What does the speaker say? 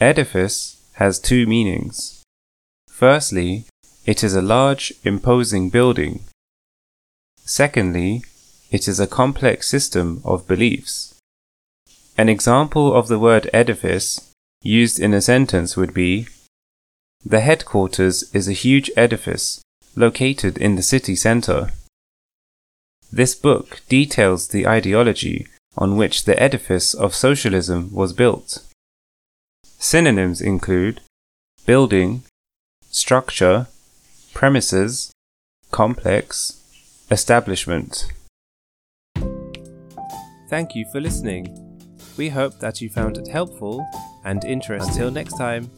Edifice has two meanings. Firstly, it is a large, imposing building. Secondly, it is a complex system of beliefs. An example of the word edifice used in a sentence would be The headquarters is a huge edifice located in the city center. This book details the ideology on which the edifice of socialism was built. Synonyms include building, structure, premises, complex, establishment. Thank you for listening. We hope that you found it helpful and interesting. Until next time.